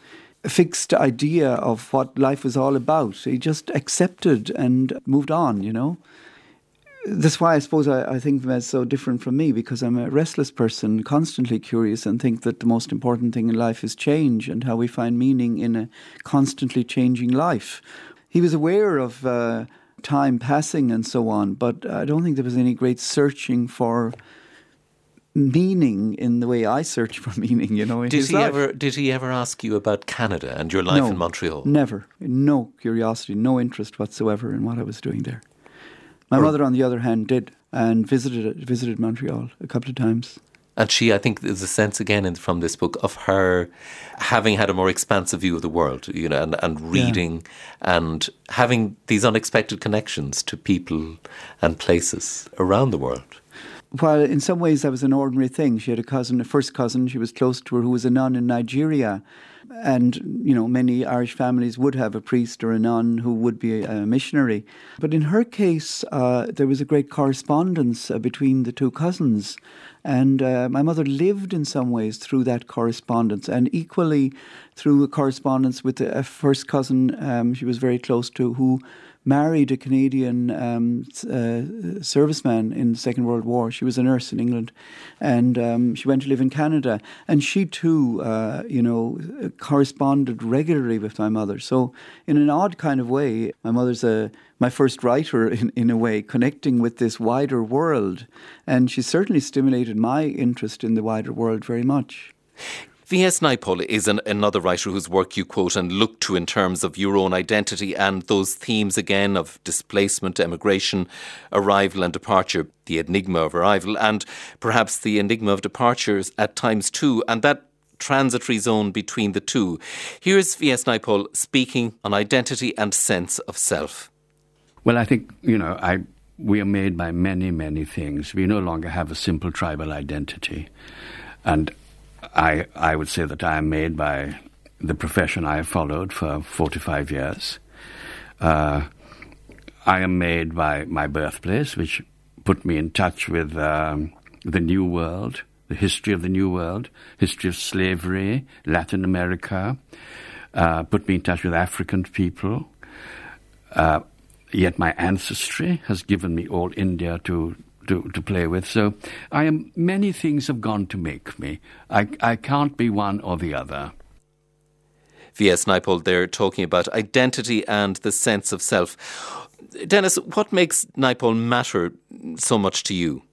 a fixed idea of what life was all about. He just accepted and moved on, you know that's why I suppose I, I think as so different from me because I'm a restless person, constantly curious, and think that the most important thing in life is change and how we find meaning in a constantly changing life. He was aware of uh, time passing and so on, but I don't think there was any great searching for meaning in the way I search <laughs> for meaning. You know, did he life. ever did he ever ask you about Canada and your life no, in Montreal? Never, no curiosity, no interest whatsoever in what I was doing there. My mother, on the other hand, did and visited visited Montreal a couple of times. And she, I think, there's a sense again in, from this book of her having had a more expansive view of the world, you know, and, and reading yeah. and having these unexpected connections to people and places around the world. While in some ways that was an ordinary thing, she had a cousin, a first cousin, she was close to her, who was a nun in Nigeria and you know many Irish families would have a priest or a nun who would be a, missionary. But in her case, uh, there was a great correspondence uh, between the two cousins, and uh, my mother lived in some ways through that correspondence, and equally through a correspondence with a first cousin um, she was very close to, who married a Canadian um, uh, serviceman in the Second World War. She was a nurse in England, and um, she went to live in Canada. And she too, uh, you know, corresponded regularly with my mother. So, in an odd kind of way, my mother's a my first writer <laughs> in, in a way, connecting with this wider world. And she certainly stimulated my interest in the wider world very much. V.S. Naipaul is an, another writer whose work you quote and look to in terms of your own identity and those themes again of displacement, emigration, arrival and departure, the enigma of arrival, and perhaps the enigma of departures at times too, and that transitory zone between the two. Here's V.S. Naipaul speaking on identity and sense of self. Well, I think, you know, I, we are made by many, many things. We no longer have a simple tribal identity. And I, I would say that I am made by the profession I have followed for 45 years. Uh, I am made by my birthplace, which put me in touch with um, the New World, the history of the New World, history of slavery, Latin America, uh, put me in touch with African people. Uh, yet my ancestry has given me all India to to, to play with. So I am many things have gone to make me. I, I can't be one or the other. V.S. Naipaul there talking about identity and the sense of self. Denis, what makes Naipaul matter so much to you?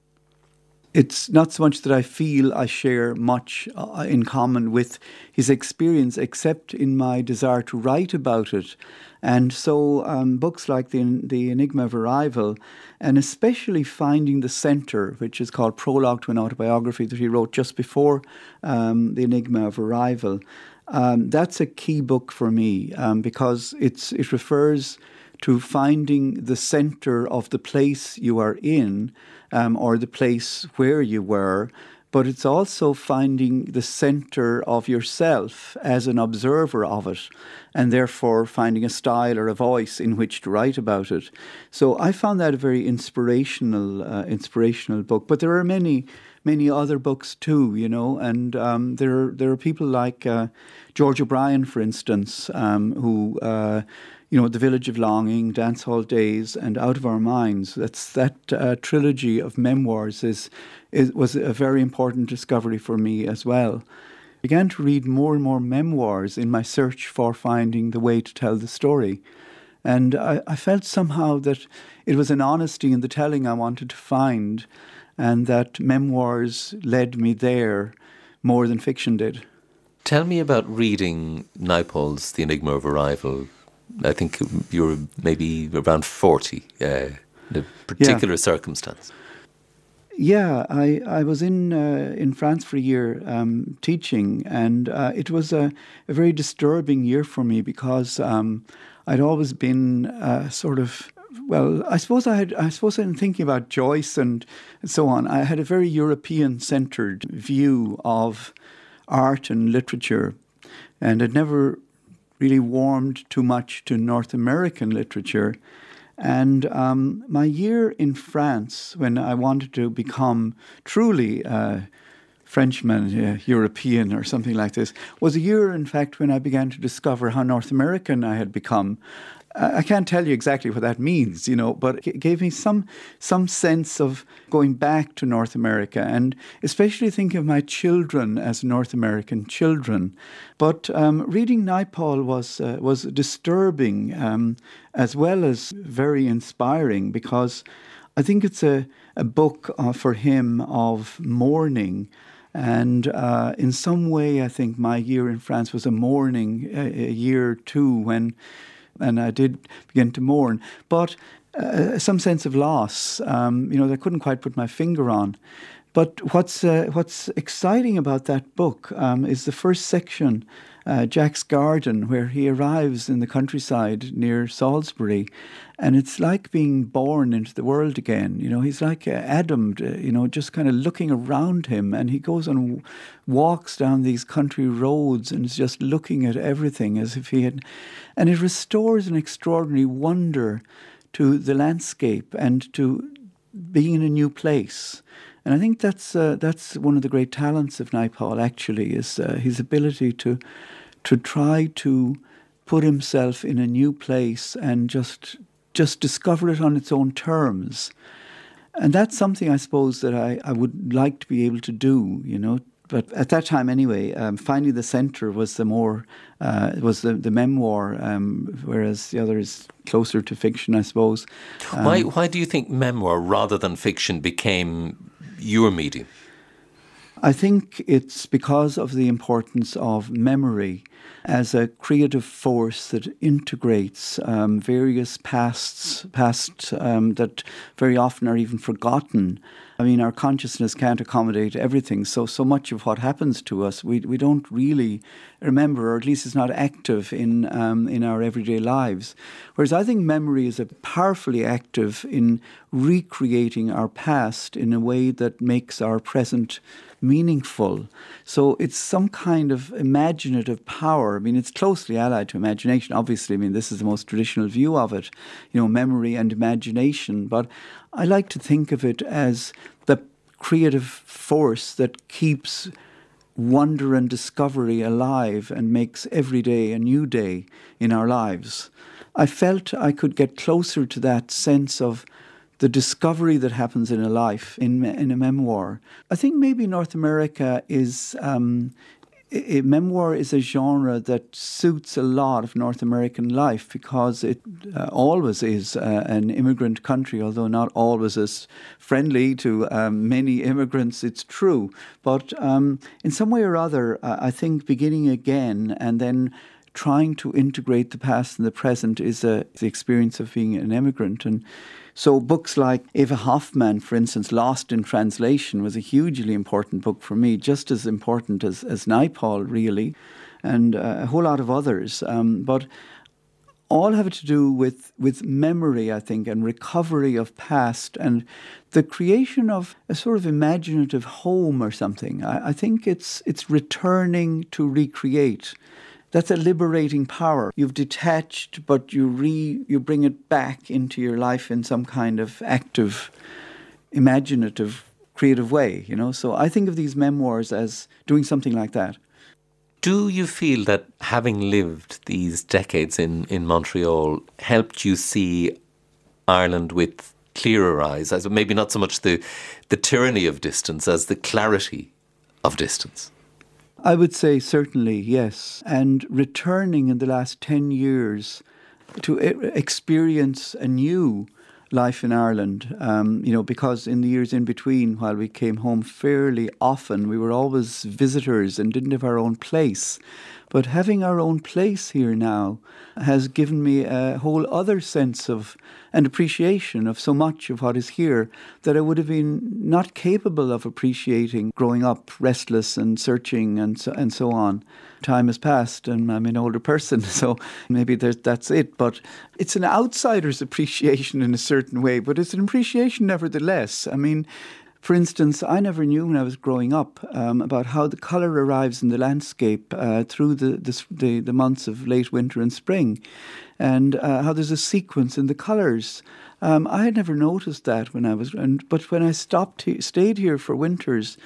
It's not so much that I feel I share much uh, in common with his experience, except in my desire to write about it. And so, um, books like the, the Enigma of Arrival, and especially Finding the Centre, which is called Prologue to an Autobiography that he wrote just before um, The Enigma of Arrival, um, that's a key book for me um, because it's, it refers to finding the center of the place you are in um, or the place where you were, but it's also finding the center of yourself as an observer of it, and therefore finding a style or a voice in which to write about it. So I found that a very inspirational, uh, inspirational book. But there are many many other books too, you know, and um, there there are people like uh, George O'Brien, for instance, um, who uh, you know, The Village of Longing, Dance Hall Days, and Out of Our Minds. That's that uh, trilogy of memoirs is, is was a very important discovery for me as well. I began to read more and more memoirs in my search for finding the way to tell the story. And I, I felt somehow that it was an honesty in the telling I wanted to find, and that memoirs led me there more than fiction did. Tell me about reading Naipaul's The Enigma of Arrival I think you were maybe around 40 uh, in a particular yeah. circumstance. Yeah, I, I was in uh, in France for a year um, teaching, and uh, it was a, a, very disturbing year for me because um, I'd always been uh, sort of well, I suppose I had I suppose in thinking about Joyce and, and so on, I had a very European centered view of art and literature, and had never really warmed too much to North American literature. And um, my year in France, when I wanted to become truly a Frenchman, uh, European, or something like this, was a year, in fact, when I began to discover how North American I had become. I can't tell you exactly what that means, you know, but it gave me some some sense of going back to North America and especially thinking of my children as North American children. But um, reading Naipaul was uh, was disturbing um, as well as very inspiring because I think it's a a book uh, for him of mourning. And uh, in some way, I think my year in France was a mourning a, a year too when and I did begin to mourn. But uh, some sense of loss, um, you know, that I couldn't quite put my finger on. But what's uh, what's exciting about that book um, is the first section, uh, Jack's Garden, where he arrives in the countryside near Salisbury, and it's like being born into the world again. You know, he's like uh, Adam, uh, you know, just kind of looking around him, and he goes and walks down these country roads and is just looking at everything as if he had, and it restores an extraordinary wonder to the landscape and to being in a new place. And I think that's uh, that's one of the great talents of Naipaul. Actually, is uh, his ability to to try to put himself in a new place and just just discover it on its own terms. And that's something I suppose that I, I would like to be able to do. You know, but at that time anyway, um, finding the centre was the more uh, was the the memoir, um, whereas the other is closer to fiction, I suppose. Um, why why do you think memoir rather than fiction became your medium? I think it's because of the importance of memory as a creative force that integrates um, various pasts, past um, that very often are even forgotten. I mean, our consciousness can't accommodate everything. So, so much of what happens to us, we, we don't really remember, or at least it's not active in um, in our everyday lives. Whereas I think memory is a powerfully active in recreating our past in a way that makes our present meaningful. So it's some kind of imaginative power. I mean, it's closely allied to imagination. Obviously, I mean, this is the most traditional view of it, you know, memory and imagination. But I like to think of it as the creative force that keeps wonder and discovery alive and makes every day a new day in our lives. I felt I could get closer to that sense of the discovery that happens in a life in in a memoir. I think maybe North America is. Um, a memoir is a genre that suits a lot of North American life because it uh, always is uh, an immigrant country, although not always as friendly to um, many immigrants, it's true. But um, in some way or other, uh, I think beginning again and then trying to integrate the past and the present is a, the experience of being an immigrant. And so books like Eva Hoffman, for instance, Lost in Translation was a hugely important book for me, just as important as, as Naipaul, really, and uh, a whole lot of others. Um, but all have to do with, with memory, I think, and recovery of past and the creation of a sort of imaginative home or something. I, I think it's, it's returning to recreate that's a liberating power. You've detached, but you re you bring it back into your life in some kind of active, imaginative, creative way. You know, so I think of these memoirs as doing something like that. Do you feel that having lived these decades in, in Montreal helped you see Ireland with clearer eyes, as maybe not so much the the tyranny of distance as the clarity of distance? I would say certainly, yes. And returning in the last 10 years to experience a new life in Ireland, um, you know, because in the years in between, while we came home fairly often, we were always visitors and didn't have our own place. But having our own place here now has given me a whole other sense of and appreciation of so much of what is here that I would have been not capable of appreciating growing up restless and searching and so, and so on. Time has passed and I'm an older person, <laughs> so maybe that's it. But it's an outsider's <laughs> appreciation in a certain way, but it's an appreciation nevertheless. I mean, for instance, I never knew when I was growing up um, about how the colour arrives in the landscape uh, through the, the, the, months of late winter and spring, and uh, how there's a sequence in the colours. Um, I had never noticed that when I was, and, but when I stopped, he, stayed here for winters,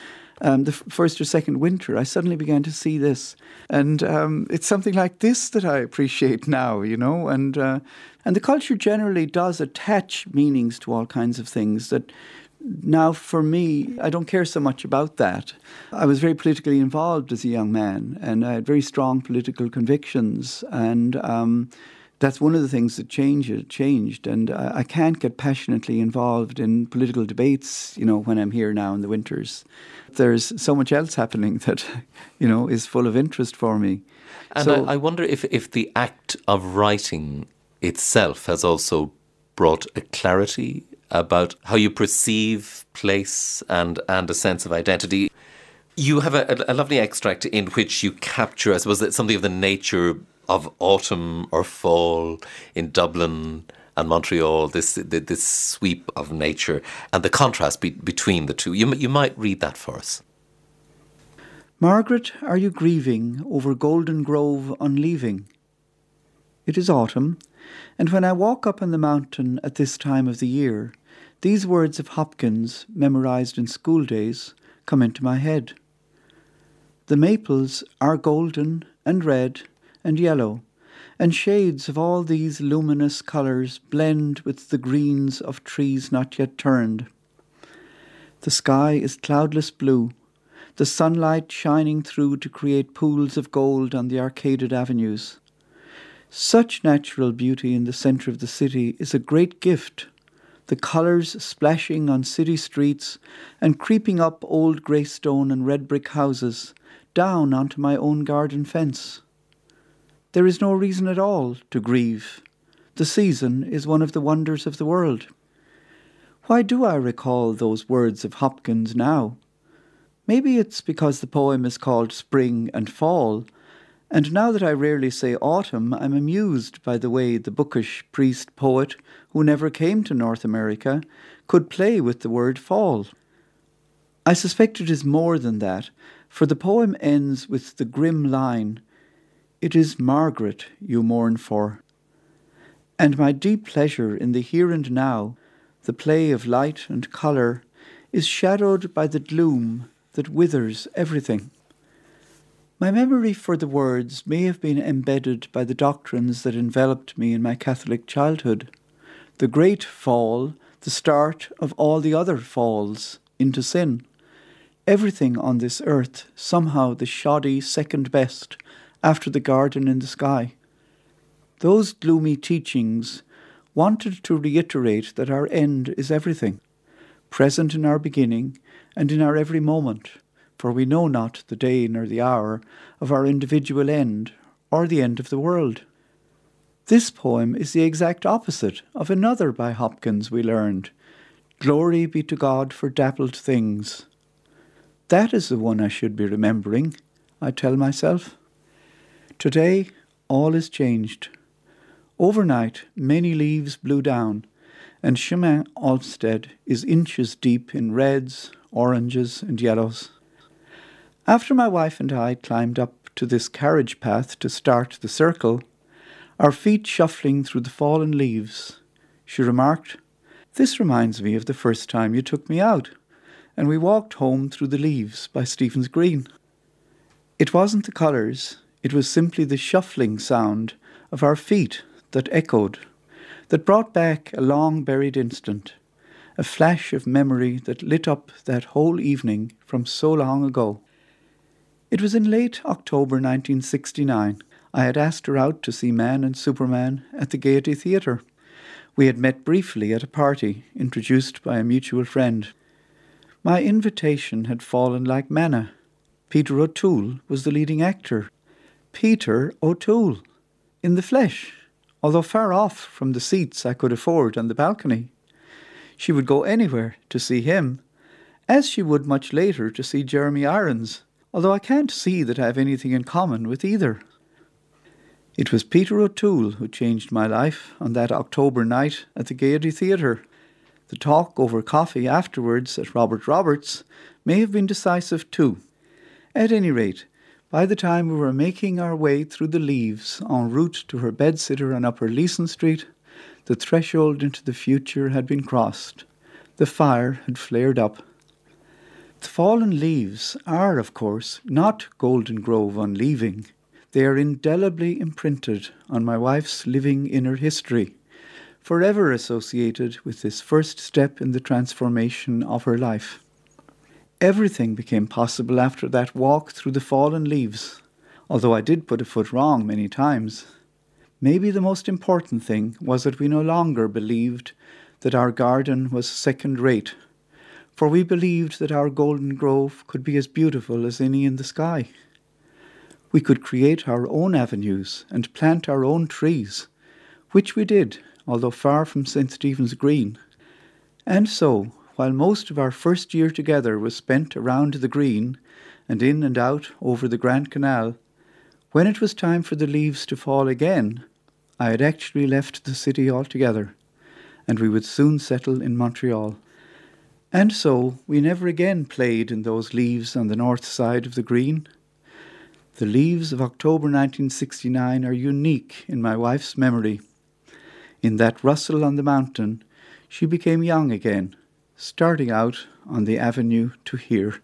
um, the first or second winter, I suddenly began to see this, and um, it's something like this that I appreciate now, you know, and uh, and the culture generally does attach meanings to all kinds of things that now, for me, I don't care so much about that. I was very politically involved as a young man, and I had very strong political convictions, and um, that's one of the things that changed. Changed, and I, I can't get passionately involved in political debates. You know, when I'm here now in the winters, there's so much else happening <laughs> that you know is full of interest for me. And so, I, I wonder if if the act of writing itself has also brought a clarity about how you perceive place and, and a sense of identity. You have a, a lovely extract in which you capture, I suppose, something of the nature of autumn or fall in Dublin and Montreal, this this sweep of nature and the contrast be, between the two. You, you might read that for us. Margaret, are you grieving over Goldengrove unleaving? It is autumn, and when I walk up on the mountain at this time of the year, these words of Hopkins, memorized in school days, come into my head. The maples are golden and red and yellow, and shades of all these luminous colours blend with the greens of trees not yet turned. The sky is cloudless blue, the sunlight shining through to create pools of gold on the arcaded avenues. Such natural beauty in the centre of the city is a great gift the colours splashing on city streets and creeping up old grey stone and red brick houses, down onto my own garden fence. There is no reason at all to grieve. The season is one of the wonders of the world. Why do I recall those words of Hopkins now? Maybe it's because the poem is called Spring and Fall, and now that I rarely say autumn, I'm amused by the way the bookish priest poet, who never came to North America, could play with the word fall. I suspect it is more than that, for the poem ends with the grim line, It is Margaret you mourn for. And my deep pleasure in the here and now the play of light and colour, is shadowed by the gloom that withers everything. My memory for the words may have been embedded by the doctrines that enveloped me in my Catholic childhood. The great fall, the start of all the other falls into sin. Everything on this earth, somehow the shoddy second best after the garden in the sky. Those gloomy teachings wanted to reiterate that our end is everything, present in our beginning and in our every moment, for we know not the day nor the hour of our individual end or the end of the world. This poem is the exact opposite of another by Hopkins we learned Glory be to God for dappled things. That is the one I should be remembering, I tell myself. Today all is changed. Overnight, many leaves blew down, and Chemin Olmsted is inches deep in reds, oranges, and yellows. After my wife and I climbed up to this carriage path to start the circle, our feet shuffling through the fallen leaves, she remarked, This reminds me of the first time you took me out, and we walked home through the leaves by Stephen's Green. It wasn't the colours, it was simply the shuffling sound of our feet that echoed, that brought back a long buried instant, a flash of memory that lit up that whole evening from so long ago. It was in late October 1969. I had asked her out to see Man and Superman at the Gaiety Theatre. We had met briefly at a party introduced by a mutual friend. My invitation had fallen like manna. Peter O'Toole was the leading actor. Peter O'Toole, in the flesh although far off from the seats I could afford on the balcony. She would go anywhere to see him, as she would much later to see Jeremy Irons, although I can't see that I have anything in common with either. It was Peter O'Toole who changed my life on that October night at the Gaiety Theatre. The talk over coffee afterwards at Robert Roberts may have been decisive too. At any rate, by the time we were making our way through the leaves en route to her bedsitter on Upper Leeson Street, the threshold into the future had been crossed. The fire had flared up. The fallen leaves are, of course, not Goldengrove unleaving. They are indelibly imprinted on my wife's living inner history, forever associated with this first step in the transformation of her life. Everything became possible after that walk through the fallen leaves, although I did put a foot wrong many times. Maybe the most important thing was that we no longer believed that our garden was second rate, for we believed that our golden grove could be as beautiful as any in the sky. We could create our own avenues and plant our own trees, which we did, although far from St. Stephen's Green. And so, while most of our first year together was spent around the green and in and out over the Grand Canal, when it was time for the leaves to fall again, I had actually left the city altogether, and we would soon settle in Montreal. And so we never again played in those leaves on the north side of the green. The leaves of October 1969 are unique in my wife's memory. In that rustle on the mountain, she became young again starting out on the avenue to here.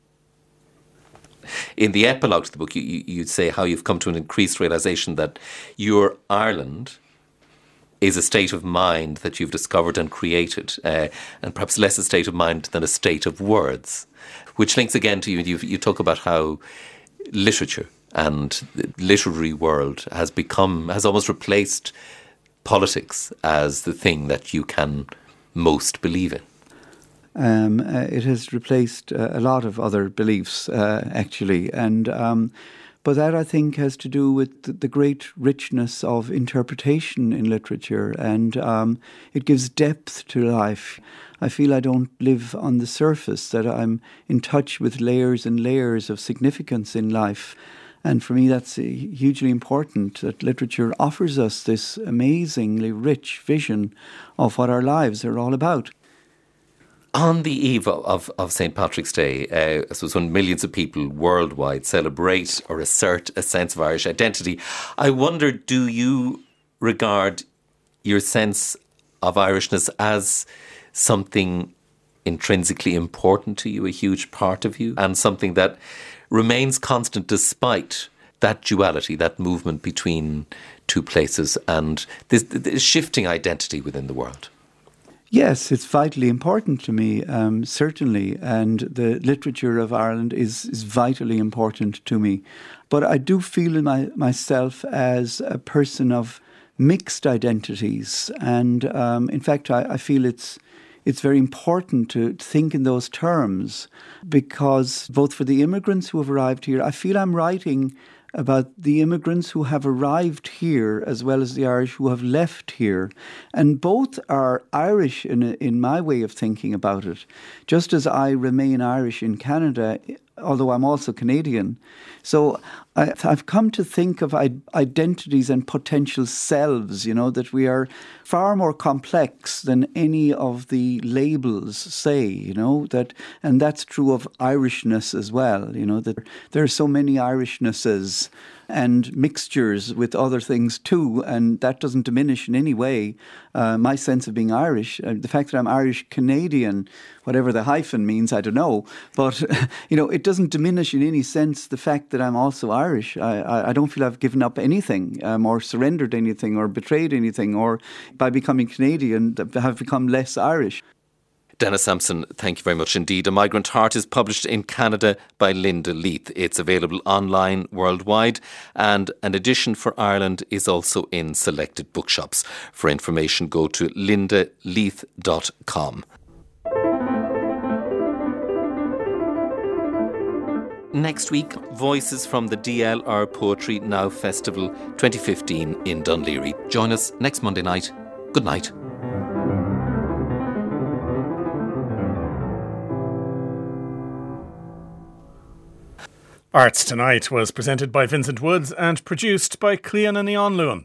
In the epilogue to the book, you, you, would say how you've come to an increased realization that your Ireland is a state of mind that you've discovered and created, uh, and perhaps less a state of mind than a state of words, which links again to you. You, you talk about how literature and the literary world has become has almost replaced politics as the thing that you can most believe in? Um, uh, it has replaced uh, a lot of other beliefs, uh, actually, and um, but that I think has to do with the great richness of interpretation in literature, and um, it gives depth to life. I feel I don't live on the surface; that I'm in touch with layers and layers of significance in life. And for me, that's hugely important that literature offers us this amazingly rich vision of what our lives are all about. On the eve of, of St. Patrick's Day, uh, suppose when millions of people worldwide celebrate or assert a sense of Irish identity, I wonder do you regard your sense of Irishness as something intrinsically important to you, a huge part of you, and something that remains constant despite that duality, that movement between two places and this, this shifting identity within the world? Yes, it's vitally important to me, um, certainly, and the literature of Ireland is, is vitally important to me. But I do feel my, myself as a person of mixed identities, and um, in fact, I, I feel it's it's very important to think in those terms because both for the immigrants who have arrived here, I feel I'm writing about the immigrants who have arrived here as well as the Irish who have left here. And both are Irish in, in my way of thinking about it. Just as I remain Irish in Canada, although I'm also Canadian. So I, have come to think of identities and potential selves, you know, that we are far more complex than any of the labels say, you know, that, and that's true of Irishness as well, you know, that there are so many Irishnesses and mixtures with other things too, and that doesn't diminish in any way uh, my sense of being Irish. Uh, the fact that I'm Irish Canadian, whatever the hyphen means, I don't know, but <laughs> you know, it doesn't diminish in any sense the fact that I'm also Irish. I, I, I don't feel I've given up anything, um, or surrendered anything, or betrayed anything, or by becoming Canadian have become less Irish. Denis Sampson, thank you very much indeed. A Migrant Heart is published in Canada by Linda Leith. It's available online worldwide, and an edition for Ireland is also in selected bookshops. For information, go to lindaleith.com. Next week, voices from the DLR Poetry Now Festival 2015 in Laoghaire. Join us next Monday night. Good night. Arts Tonight was presented by Vincent Woods and produced by Clíodhna Ní Anluain.